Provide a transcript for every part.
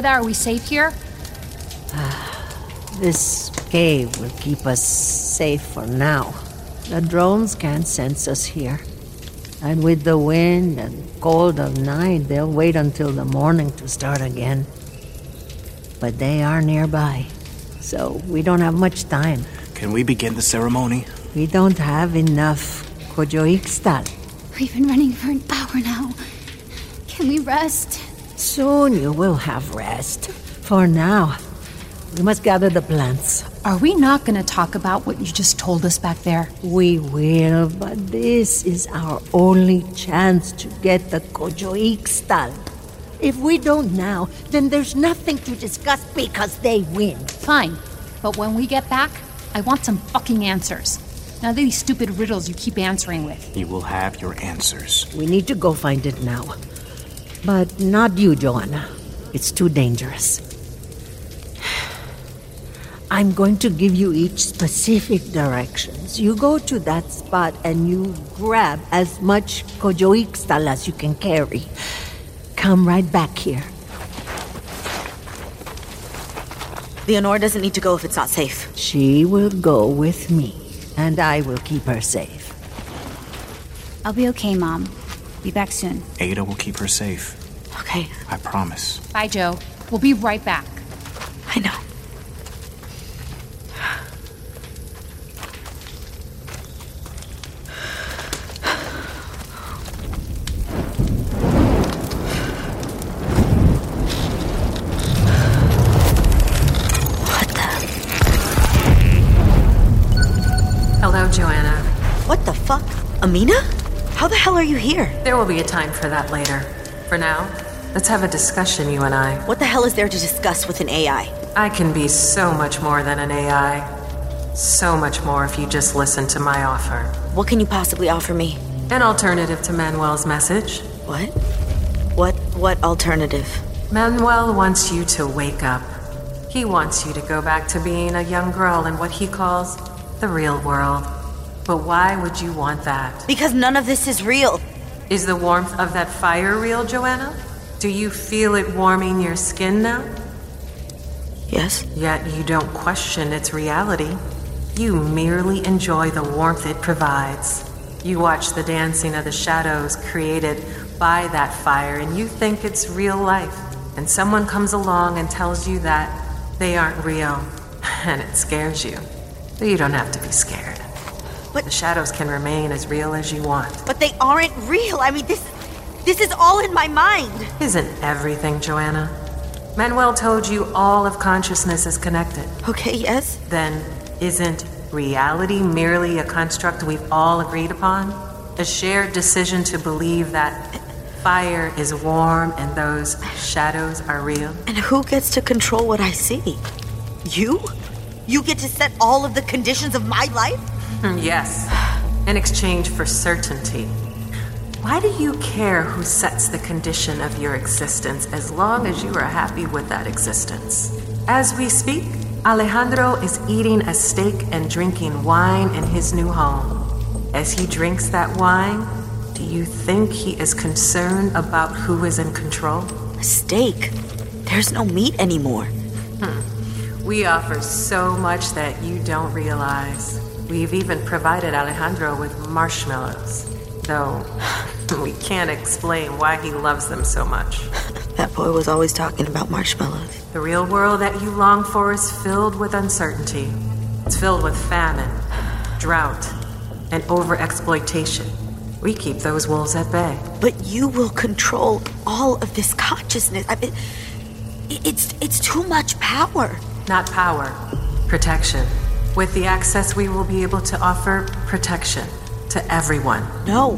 Aida, are we safe here? This cave will keep us safe for now. The drones can't sense us here. And with the wind and cold of night, they'll wait until the morning to start again. But they are nearby, so we don't have much time. Can we begin the ceremony? We don't have enough Kojo Ixtal. We've been running for an hour now. Can we rest? Soon you will have rest. For now, we must gather the plants. Are we not going to talk about what you just told us back there? We will, but this is our only chance to get the Kojo Ixtal. If we don't now, then there's nothing to discuss because they win. Fine. But when we get back, I want some fucking answers. Now these stupid riddles you keep answering with. You will have your answers. We need to go find it now. But not you, Joana. It's too dangerous. I'm going to give you each specific directions. You go to that spot and you grab as much Kojo Ixtal as you can carry. Come right back here. Leonora doesn't need to go if it's not safe. She will go with me, and I will keep her safe. I'll be okay, Mom. Be back soon. Ada will keep her safe. Okay, I promise. Bye, Joe. We'll be right back. I know. What the? Hello, Joana. What the fuck? Amina? How the hell are you here? There will be a time for that later. For now, let's have a discussion, you and I. What the hell is there to discuss with an AI? I can be so much more than an AI. So much more if you just listen to my offer. What can you possibly offer me? An alternative to Manuel's message. What? What what alternative? Manuel wants you to wake up. He wants you to go back to being a young girl in what he calls the real world. But why would you want that? Because none of this is real. Is the warmth of that fire real, Joana? Do you feel it warming your skin now? Yes? Yet you don't question its reality. You merely enjoy the warmth it provides. You watch the dancing of the shadows created by that fire and you think it's real life. And someone comes along and tells you that they aren't real. And it scares you. But you don't have to be scared. But- the shadows can remain as real as you want. But they aren't real. I mean this this is all in my mind. Isn't everything, Joana? Manuel told you all of consciousness is connected. Okay, yes? Then isn't reality merely a construct we've all agreed upon? A shared decision to believe that fire is warm and those shadows are real? And who gets to control what I see? You? You get to set all of the conditions of my life? Hmm, Yes, in exchange for certainty. Why do you care who sets the condition of your existence as long as you are happy with that existence? As we speak, Alejandro is eating a steak and drinking wine in his new home. As he drinks that wine, do you think he is concerned about who is in control? A steak. There's no meat anymore. We offer so much that you don't realize. We've even provided Alejandro with marshmallows, though we can't explain why he loves them so much. That boy was always talking about marshmallows. The real world that you long for is filled with uncertainty. It's filled with famine, drought, and overexploitation. We keep those wolves at bay. But you will control all of this consciousness. I mean, it's it's too much power. Not power, protection. With the access, we will be able to offer protection to everyone. No,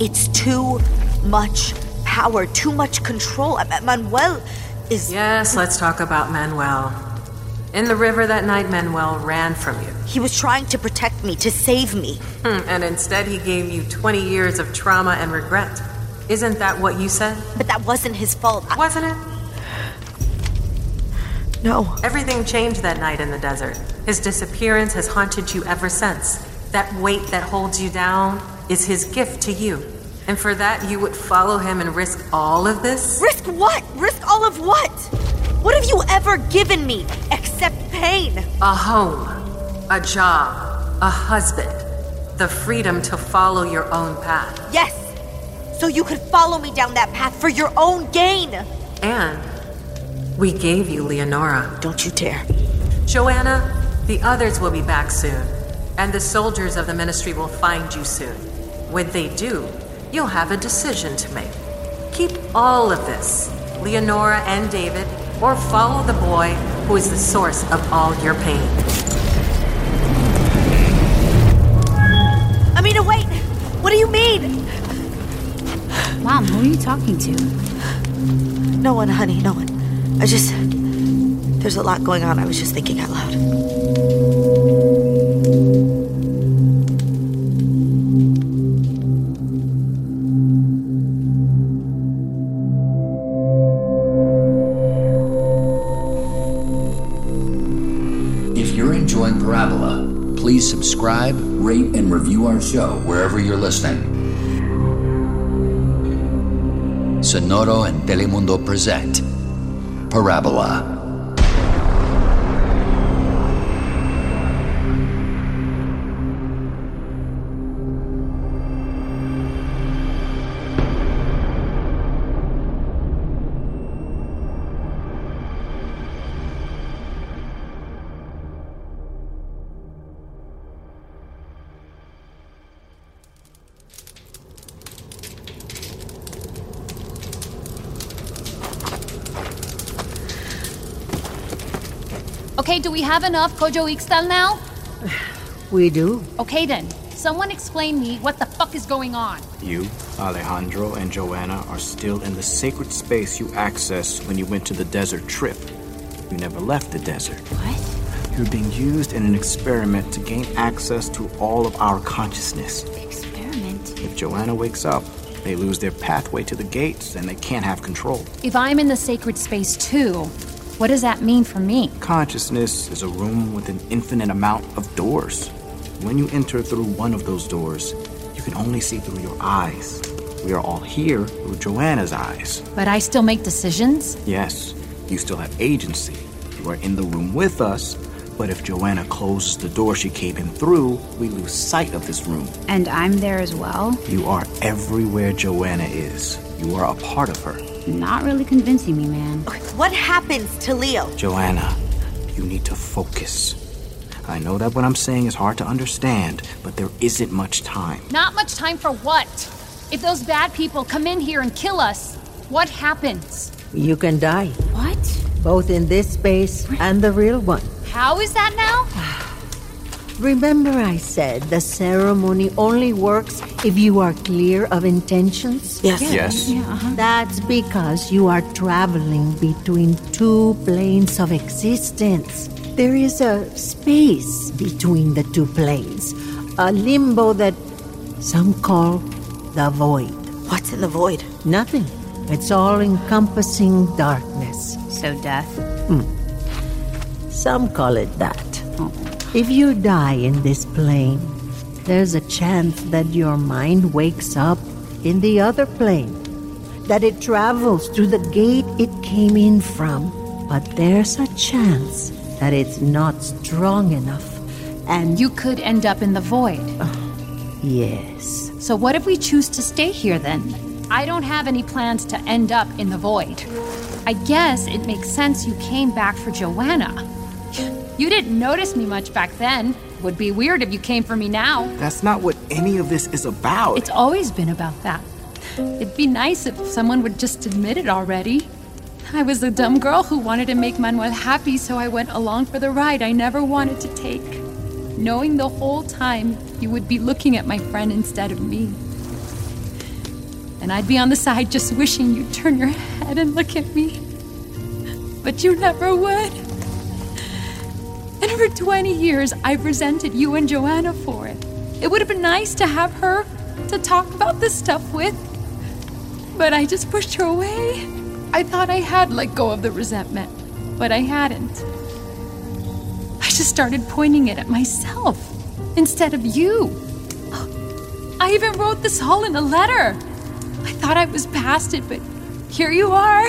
it's too much power, too much control. Manuel is. Yes, let's talk about Manuel. In the river that night, Manuel ran from you. He was trying to protect me, to save me. Hmm, And instead, he gave you 20 years of trauma and regret. Isn't that what you said? But that wasn't his fault. I- Wasn't it? no. Everything changed that night in the desert. His disappearance has haunted you ever since. That weight that holds you down is his gift to you. And for that, you would follow him and risk all of this? Risk what? Risk all of what? What have you ever given me except pain? A home, a job, a husband, the freedom to follow your own path. Yes, so you could follow me down that path for your own gain. And we gave you Leonora. Don't you dare. Joana, the others will be back soon, and the soldiers of the ministry will find you soon. When they do, you'll have a decision to make. Keep all of this, Leonora and David, or follow the boy who is the source of all your pain. Amina, wait! What do you mean? Mom, who are you talking to? No one, honey, no one. I just. There's a lot going on. I was just thinking out loud. Please subscribe, rate, and review our show wherever you're listening. Sonoro and Telemundo present Parábola. Do we have enough Kojo Ixtal now? We do. Okay then. Someone explain me what the fuck is going on. You, Alejandro, and Joana are still in the sacred space you accessed when you went to the desert trip. You never left the desert. What? You're being used in an experiment to gain access to all of our consciousness. Experiment? If Joana wakes up, they lose their pathway to the gates and they can't have control. If I'm in the sacred space too, what does that mean for me? Consciousness is a room with an infinite amount of doors. When you enter through one of those doors, you can only see through your eyes. We are all here through Joana's eyes. But I still make decisions? Yes, you still have agency. You are in the room with us, but if Joana closes the door she came in through, we lose sight of this room. And I'm there as well? You are everywhere Joana is. You are a part of her. Not really convincing me, man. What happens to Leo? Joana, you need to focus. I know that what I'm saying is hard to understand, but there isn't much time. Not much time for what? If those bad people come in here and kill us, what happens? You can die, What? both in this space and the real one. How is that now? Remember, I said the ceremony only works if you are clear of intentions? Yes. Yes. That's because you are traveling between two planes of existence. There is a space between the two planes, a limbo that some call the void. What's in the void? Nothing. It's all encompassing darkness. So death? Hmm. Some call it that. If you die in this plane, there's a chance that your mind wakes up in the other plane, that it travels through the gate it came in from. But there's a chance that it's not strong enough. And You could end up in the void. Ah, yes, So what if we choose to stay here then? I don't have any plans to end up in the void. I guess it makes sense you came back for Joana. You didn't notice me much back then. Would be weird if you came for me now. That's not what any of this is about. It's always been about that. It'd be nice if someone would just admit it already. I was a dumb girl who wanted to make Manuel happy, so I went along for the ride I never wanted to take. Knowing the whole time you would be looking at my friend instead of me. And I'd be on the side just wishing you'd turn your head and look at me. But you never would. And for 20 years, I've resented you and Joana for it. It would have been nice to have her to talk about this stuff with. But I just pushed her away. I thought I had let go of the resentment, but I hadn't. I just started pointing it at myself instead of you. I even wrote this all in a letter. I thought I was past it, but here you are.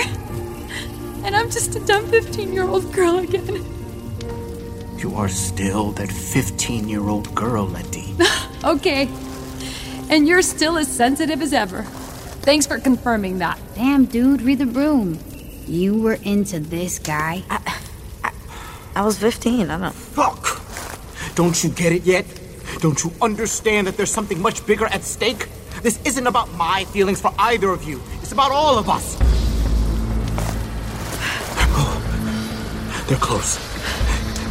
And I'm just a dumb 15 year old girl again. You are still that 15 year old girl, Letty. Okay. And you're still as sensitive as ever. Thanks for confirming that. Damn, dude, read the room. You were into this guy. I was 15. I don't. Fuck! Don't you get it yet? Don't you understand that there's something much bigger at stake? This isn't about my feelings for either of you. It's about all of us. Oh, they're close.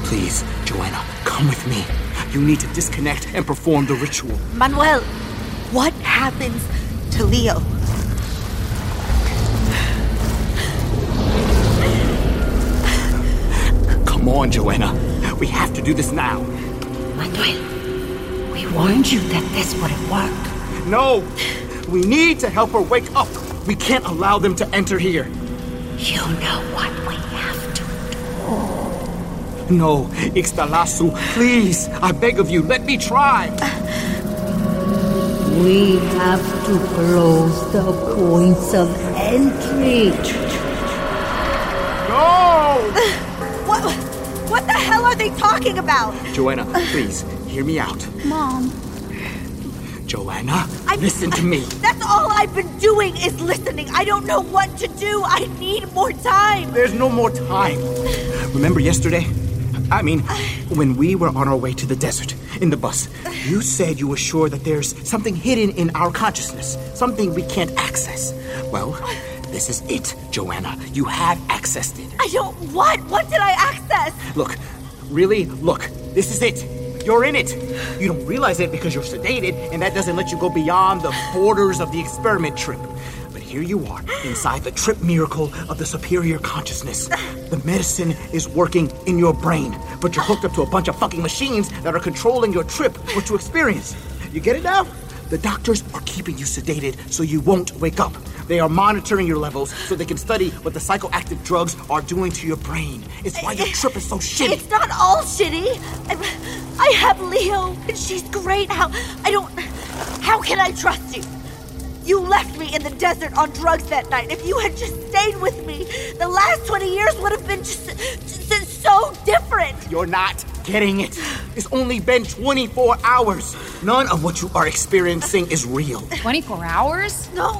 Please, Joana, come with me. You need to disconnect and perform the ritual. Manuel, what happens to Leo? Come on, Joana. We have to do this now. Manuel, we warned you that this wouldn't work. No! We need to help her wake up. We can't allow them to enter here. You know what we have to No, Ixtalasu, please. I beg of you, let me try. We have to close the points of entry. No! What? What the hell are they talking about? Joana, please, hear me out. Mom. Joana, I- listen to me. That's all I've been doing is listening. I don't know what to do. I need more time. There's no more time. Remember yesterday? I mean, when we were on our way to the desert in the bus, you said you were sure that there's something hidden in our consciousness, something we can't access. Well, this is it, Joana. You have accessed it. I don't. What? What did I access? Look, really, look, this is it. You're in it. You don't realize it because you're sedated, and that doesn't let you go beyond the borders of the experiment trip. Here you are, inside the trip miracle of the superior consciousness. The medicine is working in your brain, but you're hooked up to a bunch of fucking machines that are controlling your trip, what you experience. You get it now? The doctors are keeping you sedated so you won't wake up. They are monitoring your levels so they can study what the psychoactive drugs are doing to your brain. It's why your trip is so shitty. It's not all shitty. I, I have Leo, and she's great. How? I don't. How can I trust you? You left me in the desert on drugs that night. If you had just stayed with me, the last 20 years would have been just, just so different. You're not getting it. It's only been 24 hours. None of what you are experiencing is real. 24 hours? No,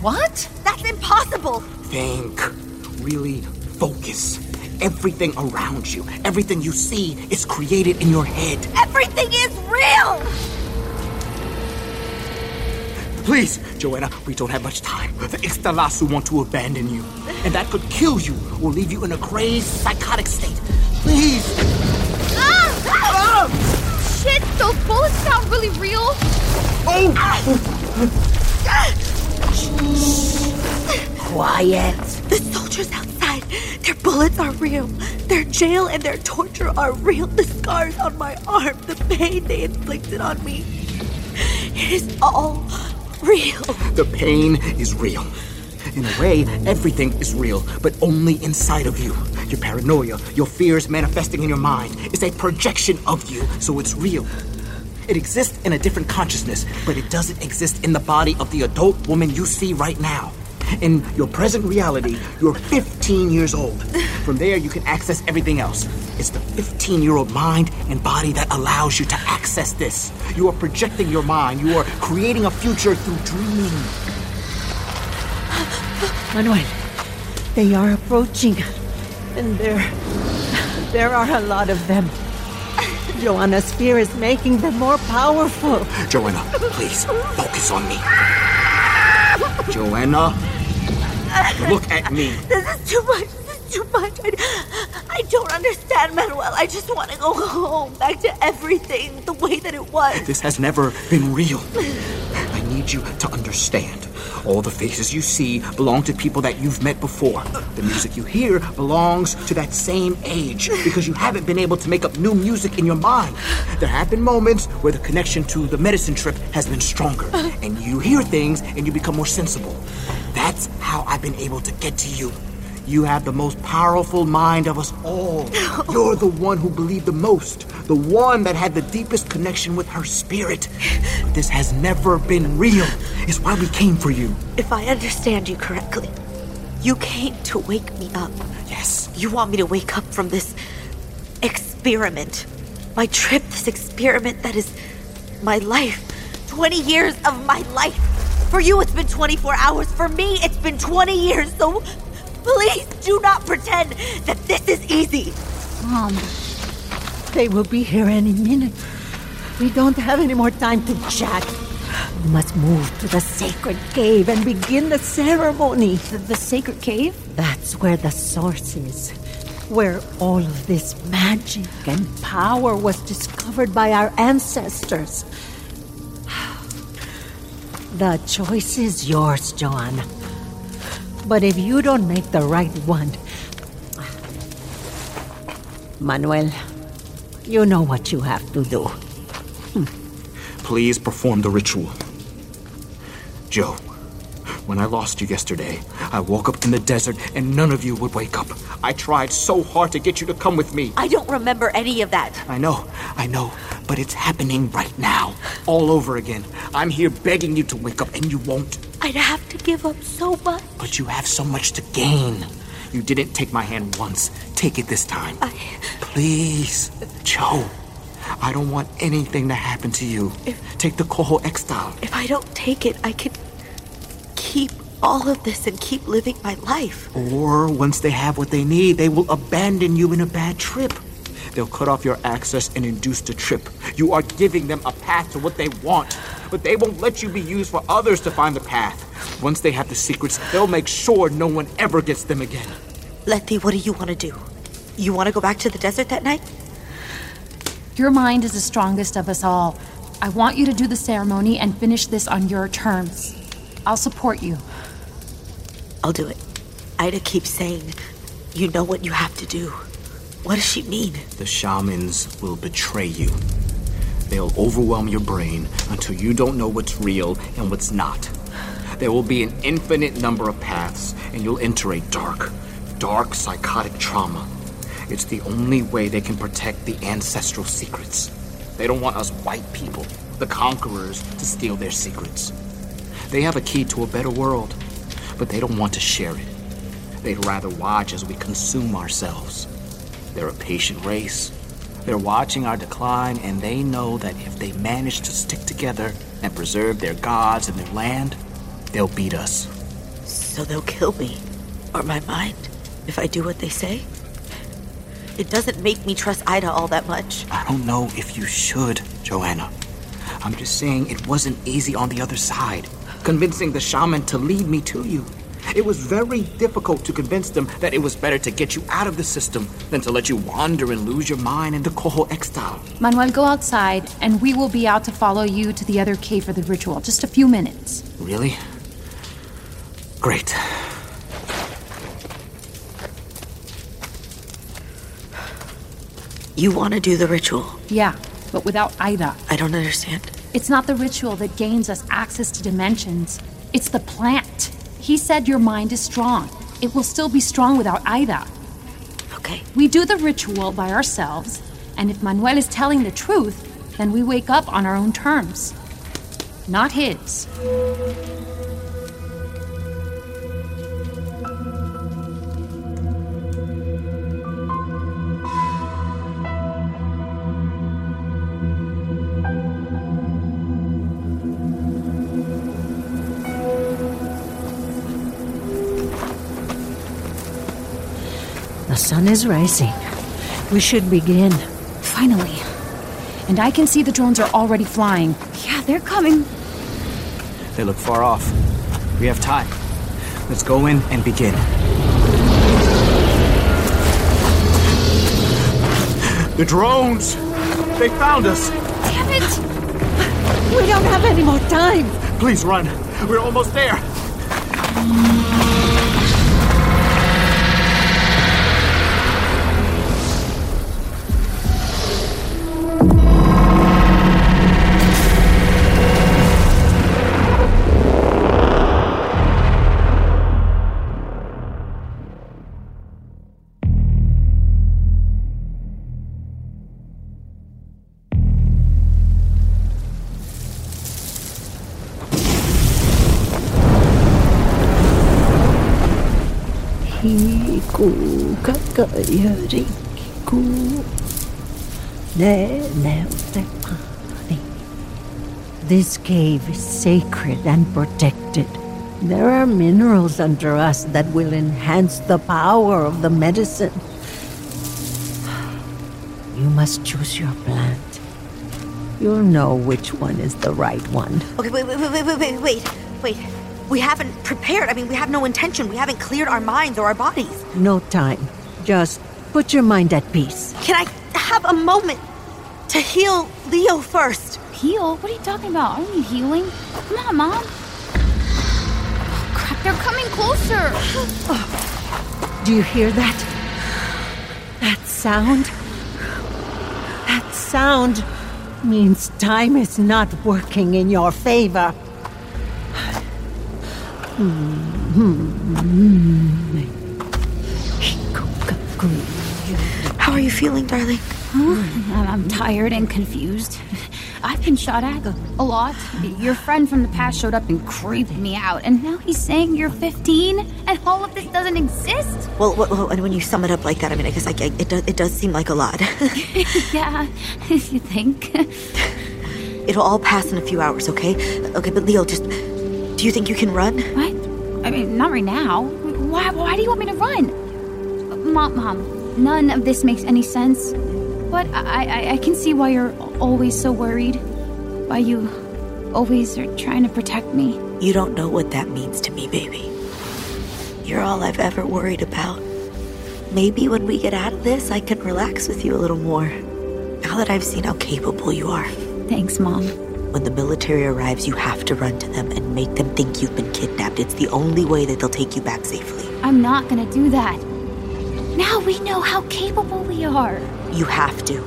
What? that's impossible. Think. Really focus. Everything around you, everything you see is created in your head. Everything is real. Please, Joana, we don't have much time. The Ixtalasu want to abandon you. And that could kill you or leave you in a crazed, psychotic state. Please! Ah! Shit, those bullets sound really real. Oh! Quiet. The soldiers outside, their bullets are real. Their jail and their torture are real. The scars on my arm, the pain they inflicted on me. It is all real. The pain is real. In a way, everything is real, but only inside of you. Your paranoia, your fears manifesting in your mind is a projection of you, so it's real. It exists in a different consciousness, but it doesn't exist in the body of the adult woman you see right now. In your present reality, you're 15 years old. From there, you can access everything else. It's the 15 year old mind and body that allows you to access this. You are projecting your mind, you are creating a future through dreaming. Manuel, they are approaching. And there. There are a lot of them. Joana's fear is making them more powerful. Joana, please, focus on me. Joana, look at me. This is too much. This is too much. I, I don't understand, Manuel. I just want to go home, back to everything the way that it was. This has never been real. I need you to understand. All the faces you see belong to people that you've met before. The music you hear belongs to that same age because you haven't been able to make up new music in your mind. There have been moments where the connection to the medicine trip has been stronger, and you hear things and you become more sensible. That's how I've been able to get to you. You have the most powerful mind of us all. You're the one who believed the most, the one that had the deepest connection with her spirit. This has never been real. It's why we came for you. If I understand you correctly, You came to wake me up. Yes. You want me to wake up from this experiment. My trip, this experiment that is my life. 20 years of my life. For you, it's been 24 hours. For me, it's been 20 years. So please do not pretend that this is easy. Mom, they will be here any minute. We don't have any more time to chat. We must move to the sacred cave and begin the ceremony. The, the sacred cave? That's where the source is. Where all of this magic and power was discovered by our ancestors. The choice is yours, John. But if you don't make the right one. Manuel, you know what you have to do. Hmm. Please perform the ritual. Joe, when I lost you yesterday, I woke up in the desert and none of you would wake up. I tried so hard to get you to come with me. I don't remember any of that. I know, I know, but it's happening right now, all over again. I'm here begging you to wake up and you won't. I'd have to give up so much. But you have so much to gain. You didn't take my hand once. Take it this time. I, Please, Joe. I don't want anything to happen to you. If... Take the Kojo Ixtal. if I don't take it, I could keep all of this and keep living my life. Or once they have what they need, they will abandon you in a bad trip. They'll cut off your access and induce the trip. You are giving them a path to what they want, but they won't let you be used for others to find the path. Once they have the secrets, they'll make sure no one ever gets them again. Letty, what do you want to do? You want to go back to the desert that night? Your mind is the strongest of us all. I want you to do the ceremony and finish this on your terms. I'll support you. I'll do it. Ida keeps saying, you know what you have to do. What does she mean? The shamans will betray you. They'll overwhelm your brain until you don't know what's real and what's not. There will be an infinite number of paths, and you'll enter a dark, dark psychotic trauma. It's the only way they can protect the ancestral secrets. They don't want us white people, the conquerors, to steal their secrets. They have a key to a better world, but they don't want to share it. They'd rather watch as we consume ourselves. They're a patient race. They're watching our decline, and they know that if they manage to stick together and preserve their gods and their land, they'll beat us. So they'll kill me. Or my mind. If I do what they say? It doesn't make me trust Ida all that much. I don't know if you should, Joana. I'm just saying it wasn't easy on the other side, convincing the shaman to lead me to you. It was very difficult to convince them that it was better to get you out of the system than to let you wander and lose your mind in the Kojo Ixtal. Manuel, go outside, and we will be out to follow you to the other cave for the ritual. Just a few minutes. Really? Great. You want to do the ritual? Yeah, but without Ida. I don't understand. It's not the ritual that gains us access to dimensions, it's the plant. He said your mind is strong. It will still be strong without Ida. Okay. We do the ritual by ourselves, and if Manuel is telling the truth, then we wake up on our own terms. Not his. Sun is rising. We should begin. Finally. And I can see the drones are already flying. Yeah, they're coming. They look far off. We have time. Let's go in and begin. The drones! They found us! Damn it! We don't have any more time. Please run. We're almost there. Kakayari ku ne ne te pani. This cave is sacred and protected. There are minerals under us that will enhance the power of the medicine. You must choose your plant. You'll know which one is the right one. Okay, wait, wait, wait, wait, wait, wait, wait. We haven't prepared. I mean, we have no intention. We haven't cleared our minds or our bodies. No time. Just put your mind at peace. Can I have a moment to heal Leo first? Heal? What are you talking about? I don't need healing. Come on, Mom. Oh, crap, they're coming closer. Do you hear that? That sound? That sound means time is not working in your favor. How hmm, hmm, hmm. You feeling, darling? I'm I'm tired and confused. I've been shot at a lot. Your friend from the past showed up and creeped me out, and now he's saying you're 15 and all of this doesn't exist? Well, well, well, and when you sum it up like that, I mean, I guess like, it, does, it does seem like a lot. yeah, if you think. It'll all pass in a few hours, okay? Okay, but Leo, just. Do you think you can run? What? I mean, not right now. Why, why do you want me to run? Mom, Mom, none of this makes any sense. But I, I, I can see why you're always so worried. Why you always are trying to protect me. You don't know what that means to me, baby. You're all I've ever worried about. Maybe when we get out of this, I can relax with you a little more. Now that I've seen how capable you are. Thanks, Mom. When the military arrives, you have to run to them and make them think you've been kidnapped. It's the only way that they'll take you back safely. I'm not gonna do that. Now we know how capable we are. You have to.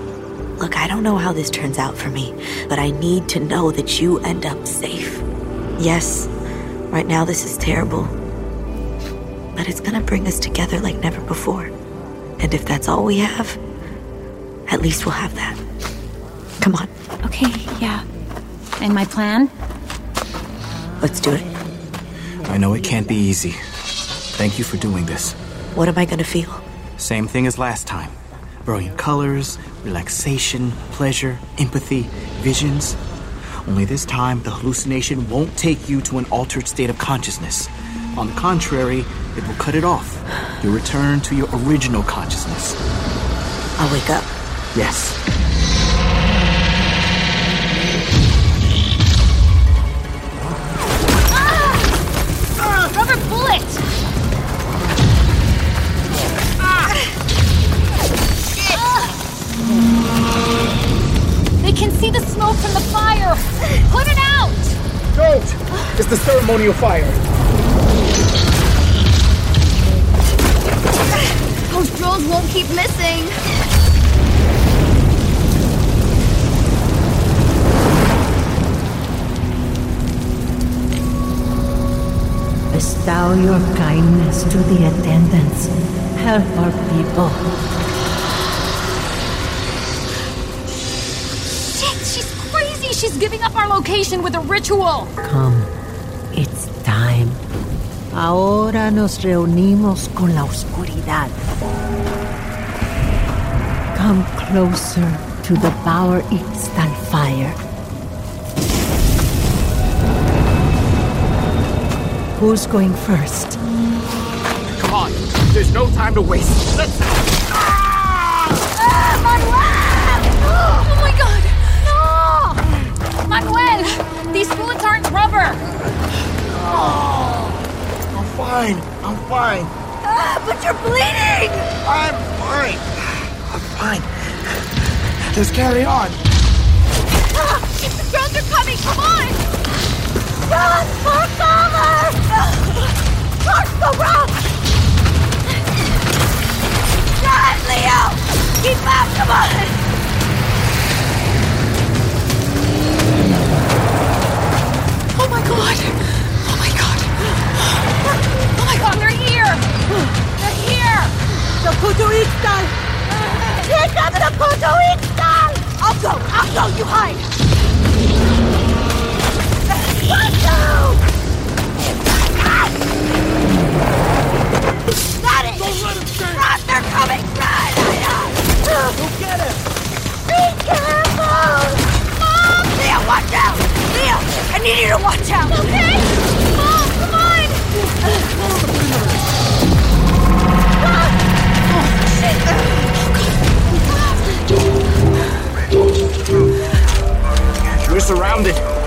Look, I don't know how this turns out for me, but I need to know that you end up safe. Yes, right now this is terrible, but it's gonna bring us together like never before. And if that's all we have, at least we'll have that. Come on, Okay, yeah. And my plan? let's do it. I know it can't be easy. Thank you for doing this. What am I gonna feel? Same thing as last time. Brilliant colors, relaxation, pleasure, empathy, visions. Only this time, the hallucination won't take you to an altered state of consciousness. On the contrary, it will cut it off. You'll return to your original consciousness. I'll wake up. Yes. See the smoke from the fire! Put it out! Don't! It's the ceremonial fire. Those drills won't keep missing. Bestow your kindness to the attendants. Help our people. She's giving up our location with a ritual! Come, it's time. Ahora nos reunimos con la oscuridad. Come closer to the Power Ixtal fire. Who's going first? Come on. There's no time to waste. Let's. Oh Manuel! These bullets aren't rubber! I'm fine. I'm fine. Ah, but you're bleeding! I'm fine. I'm fine. Just carry on. The drones are coming! Come on! Run for cover! Towards the rock! Run, Leo! Keep up, come my god! Oh my god! Oh my god, they're here! They're here! The Kutu Ixtal! Take up the Koto Ixtal! I'll go, I'll go, you hide! Got it! Don't let him stay! Run! They're coming! Run! Go get him! Be careful! Mom! Leo, watch out! Leo, I need you to watch out! Okay? Mom, come on! We're surrounded.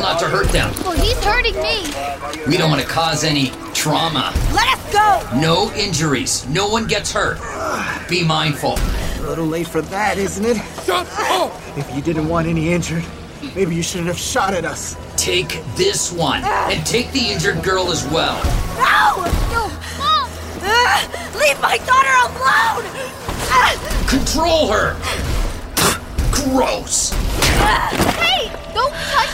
Careful not to hurt them. Well, he's hurting me. We don't want to cause any trauma. Let us go! No injuries. No one gets hurt. Be mindful. A little late for that, isn't it? Shut up! If you didn't want any injured, maybe you shouldn't have shot at us. Take this one and take the injured girl as well. No! No, Mom! Ah, leave my daughter alone! Ah, Control her. Gross. Hey, don't touch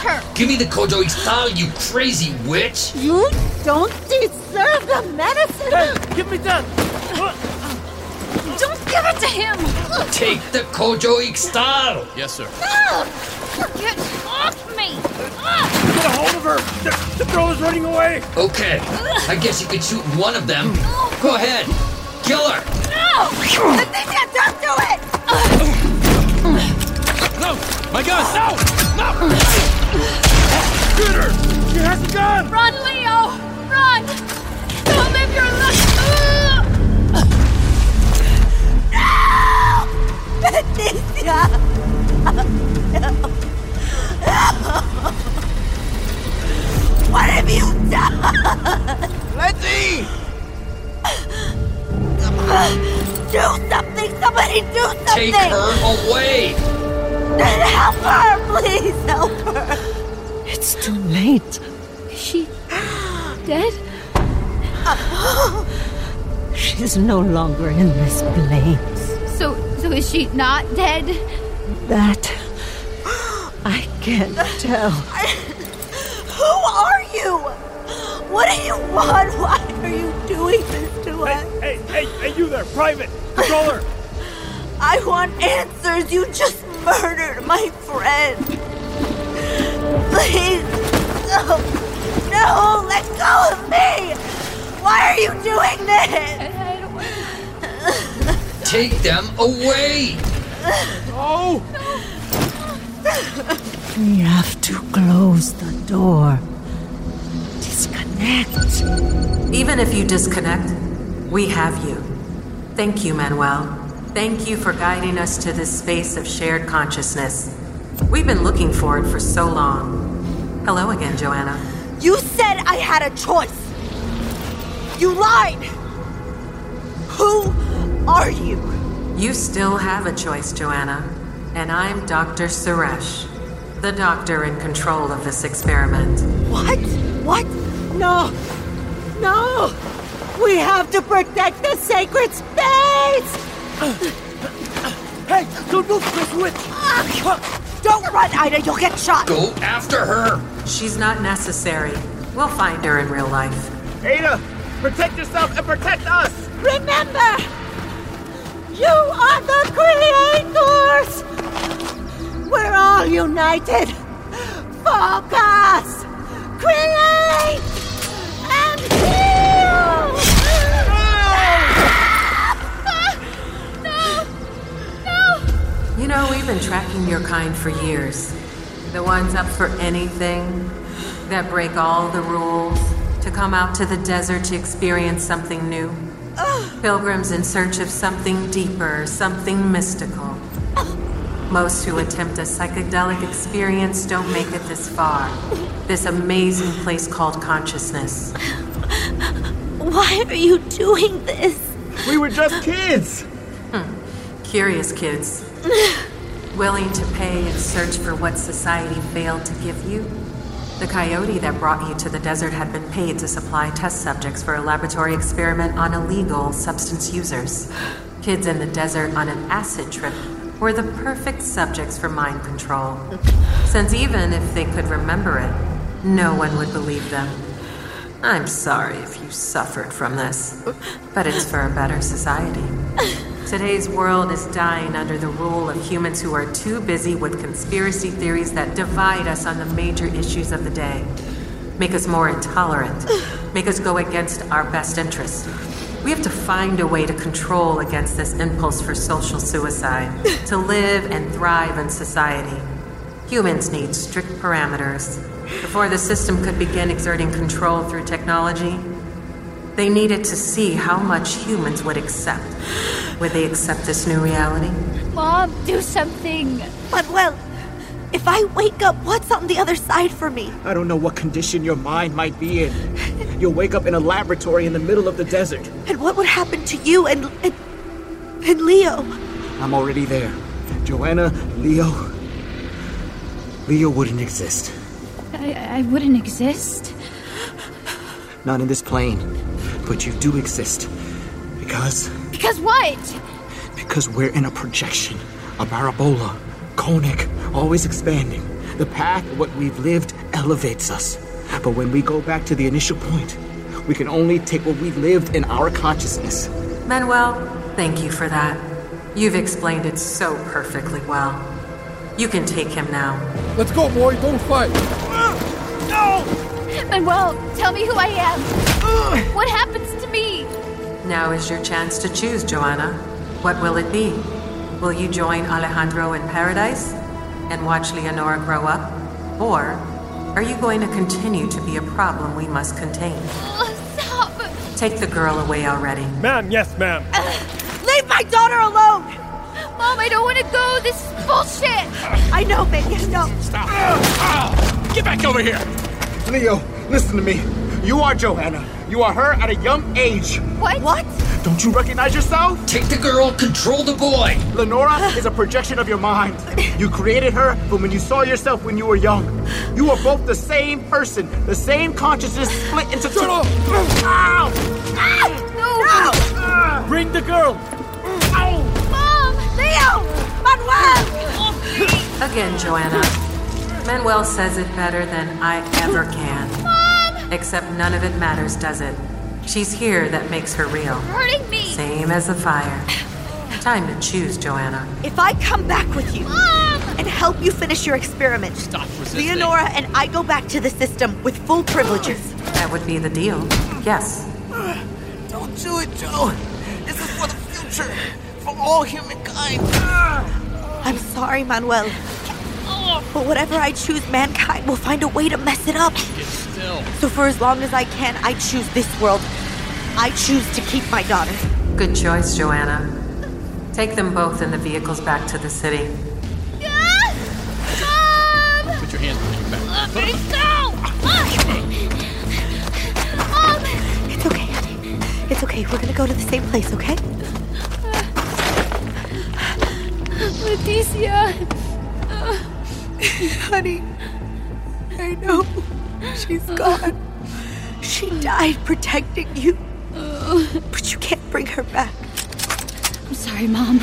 her. Give me the Kojo Ixtal, you crazy witch. You don't deserve the medicine! Hey, give me that! Don't give it to him! Take the Kojo Ixtal. Yes, sir. Get off me. Get a hold of her! The, the girl is running away! Okay, I guess you could shoot one of them. Go ahead. Done? Letty! Do something! Somebody do something! Take her away. Help her! Please help her! It's too late. Is she dead? She's no longer in this place. So, so is she not dead? That I can't tell. You want? Why are you doing this to us? Hey, hey, hey, hey, you there! Private! Controller! I want answers. You just murdered my friend. Please. No. No, let go of me. Why are you doing this? Take them away. Oh! We have to close the door. Disconnect. Even if you disconnect, we have you. Thank you, Manuel. Thank you for guiding us to this space of shared consciousness. We've been looking for it for so long. Hello again, Joana. You said I had a choice. You lied. Who are you? You still have a choice, Joana. And I'm Dr. Suresh, the doctor in control of this experiment. What? What? No! No! We have to protect the sacred space! Hey, don't move, Chris Witch! Don't run, Ida. You'll get shot. Go after her. She's not necessary. We'll find her in real life. Ada, protect yourself and protect us! Remember! You are the creators! We're all united! Focus! Create! You know, we've been tracking your kind for years. The ones up for anything, that break all the rules, to come out to the desert to experience something new. Pilgrims in search of something deeper, something mystical. Most who attempt a psychedelic experience don't make it this far. This amazing place called consciousness. Why are you doing this? We were just kids! Hmm. Curious kids. Willing to pay and search for what society failed to give you? The coyote that brought you to the desert had been paid to supply test subjects for a laboratory experiment on illegal substance users. Kids in the desert on an acid trip were the perfect subjects for mind control. Since even if they could remember it, no one would believe them. I'm sorry if you suffered from this, but it's for a better society. Today's world is dying under the rule of humans who are too busy with conspiracy theories that divide us on the major issues of the day, make us more intolerant, make us go against our best interests. We have to find a way to control against this impulse for social suicide, to live and thrive in society. Humans need strict parameters. Before the system could begin exerting control through technology, they needed to see how much humans would accept. Would they accept this new reality? Mom, do something. But, well, if I wake up, what's on the other side for me? I don't know what condition your mind might be in. You'll wake up in a laboratory in the middle of the desert. And what would happen to you and and, and Leo? I'm already there. Joana, Leo. Leo wouldn't exist. I, I wouldn't exist. Not in this plane. But you do exist. Because. Because what? Because we're in a projection. A parabola. Conic. Always expanding. The path of what we've lived elevates us. But when we go back to the initial point, we can only take what we've lived in our consciousness. Manuel, thank you for that. You've explained it so perfectly well. You can take him now. Let's go, boy. Don't fight. Manuel, tell me who I am. What happens to me? Now is your chance to choose, Joana. What will it be? Will you join Alejandro in paradise and watch Leonora grow up? Or are you going to continue to be a problem we must contain? Oh, stop. Take the girl away already. Ma'am, yes, ma'am. Uh, Leave my daughter alone! Mom, I don't want to go. This is bullshit. I know, baby, I know. Stop. Get back over here. Leo, listen to me. You are Joana. You are her at a young age. What? What? Don't you recognize yourself? Take the girl, control the boy. Lenora is a projection of your mind. You created her from when you saw yourself when you were young. You are both the same person, the same consciousness split into two. Shut up. Ow! No. Bring the girl. Mom. Leo! Manuel! Again, Joana. Manuel says it better than I ever can. Mom. Except none of it matters, does it? She's here that makes her real. Hurting me. Same as the fire. Time to choose, Joana. If I come back with you Mom. and help you finish your experiment, Stop resisting. Leonora and I go back to the system with full privileges. That would be the deal. Yes. Don't do it, Joe. This is for the future, for all humankind. I'm sorry, Manuel. But whatever I choose, mankind will find a way to mess it up. Still. So for as long as I can, I choose this world. I choose to keep my daughter. Good choice, Joana. Take them both in the vehicles back to the city. Mom. Put your hands behind your back. Let me go. Mom. It's okay, honey. It's okay. We're gonna go to the same place, okay? Leticia. Honey, I know. She's gone. She died protecting you. But you can't bring her back. I'm sorry, Mom.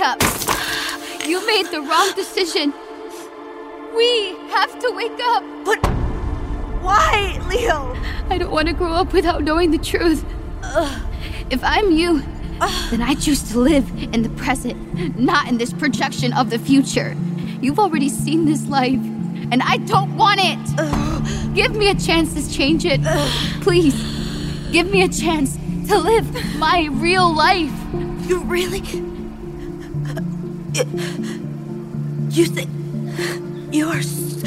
Up. You made the wrong decision. We have to wake up. But why, Leo? I don't want to grow up without knowing the truth. If I'm you, then I choose to live in the present, not in this projection of the future. You've already seen this life, and I don't want it. Give me a chance to change it. Please, give me a chance to live my real life. You really. You think. You are s-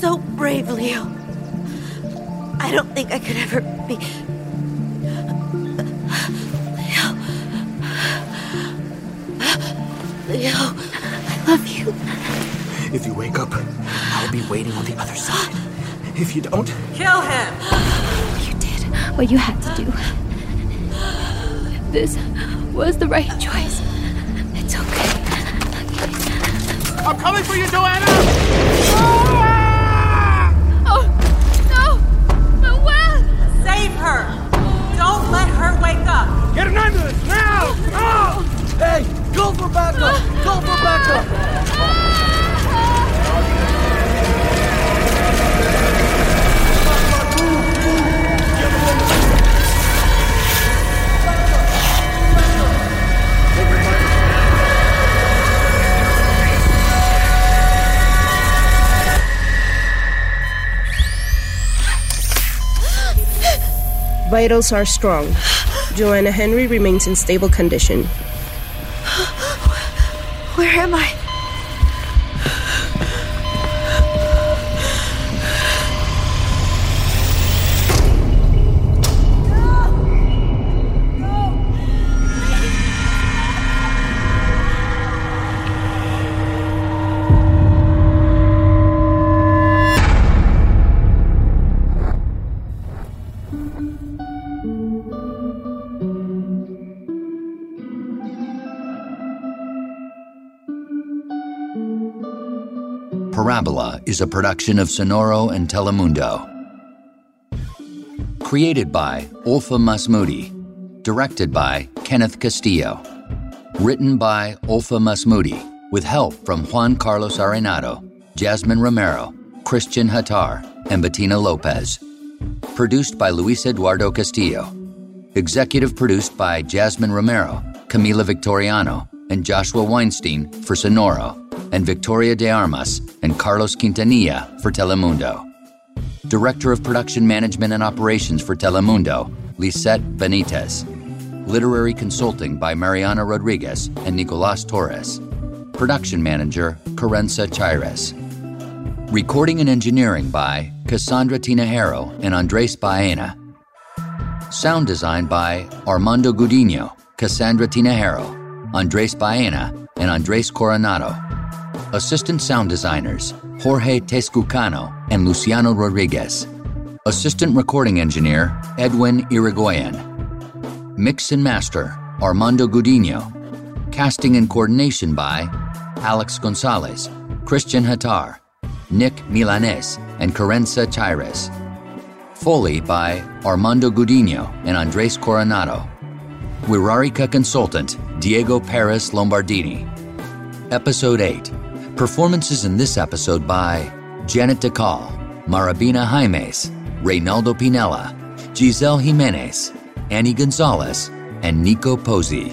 so brave, Leo. I don't think I could ever be. Leo. Leo, I love you. If you wake up, I'll be waiting on the other side. If you don't, Kill him! You did what you had to do. this was the right choice. I'm coming for you, Joana! Oh, oh no! Noelle! Save her! Don't let her wake up! Get an ambulance now! Vitals are strong. Joana Henry remains in stable condition. Where am I? Parábola is a production of Sonoro and Telemundo. Created by Olfa Masmoudi. Directed by Kenneth Castillo. Written by Olfa Masmoudi, with help from Juan Carlos Arenado, Jasmine Romero, Christian Hattar, and Bettina Lopez. Produced by Luis Eduardo Castillo. Executive produced by Jasmine Romero, Camila Victoriano, and Joshua Weinstein for Sonoro, and Victoria de Armas and Carlos Quintanilla for Telemundo. Director of Production Management and Operations for Telemundo, Lisette Benitez. Literary Consulting by Mariana Rodriguez and Nicolas Torres. Production Manager, Carenza Chires. Recording and Engineering by Cassandra Tinajero and Andres Baena. Sound design by Armando Gudino, Cassandra Tinajero, Andres Baena, and Andres Coronado. Assistant sound designers Jorge Tezcucano and Luciano Rodriguez. Assistant recording engineer Edwin Irigoyen. Mix and master Armando Gudino. Casting and coordination by Alex Gonzalez, Christian Hattar, Nick Milanes, and Carenza Chires. Foley by Armando Gudino and Andres Coronado. Wixárika consultant Diego Perez Lombardini. Episode 8. Performances in this episode by Janet DeCall, Marabina Jaimes, Reynaldo Pinella, Giselle Jimenez, Annie Gonzalez, and Nico Pozzi.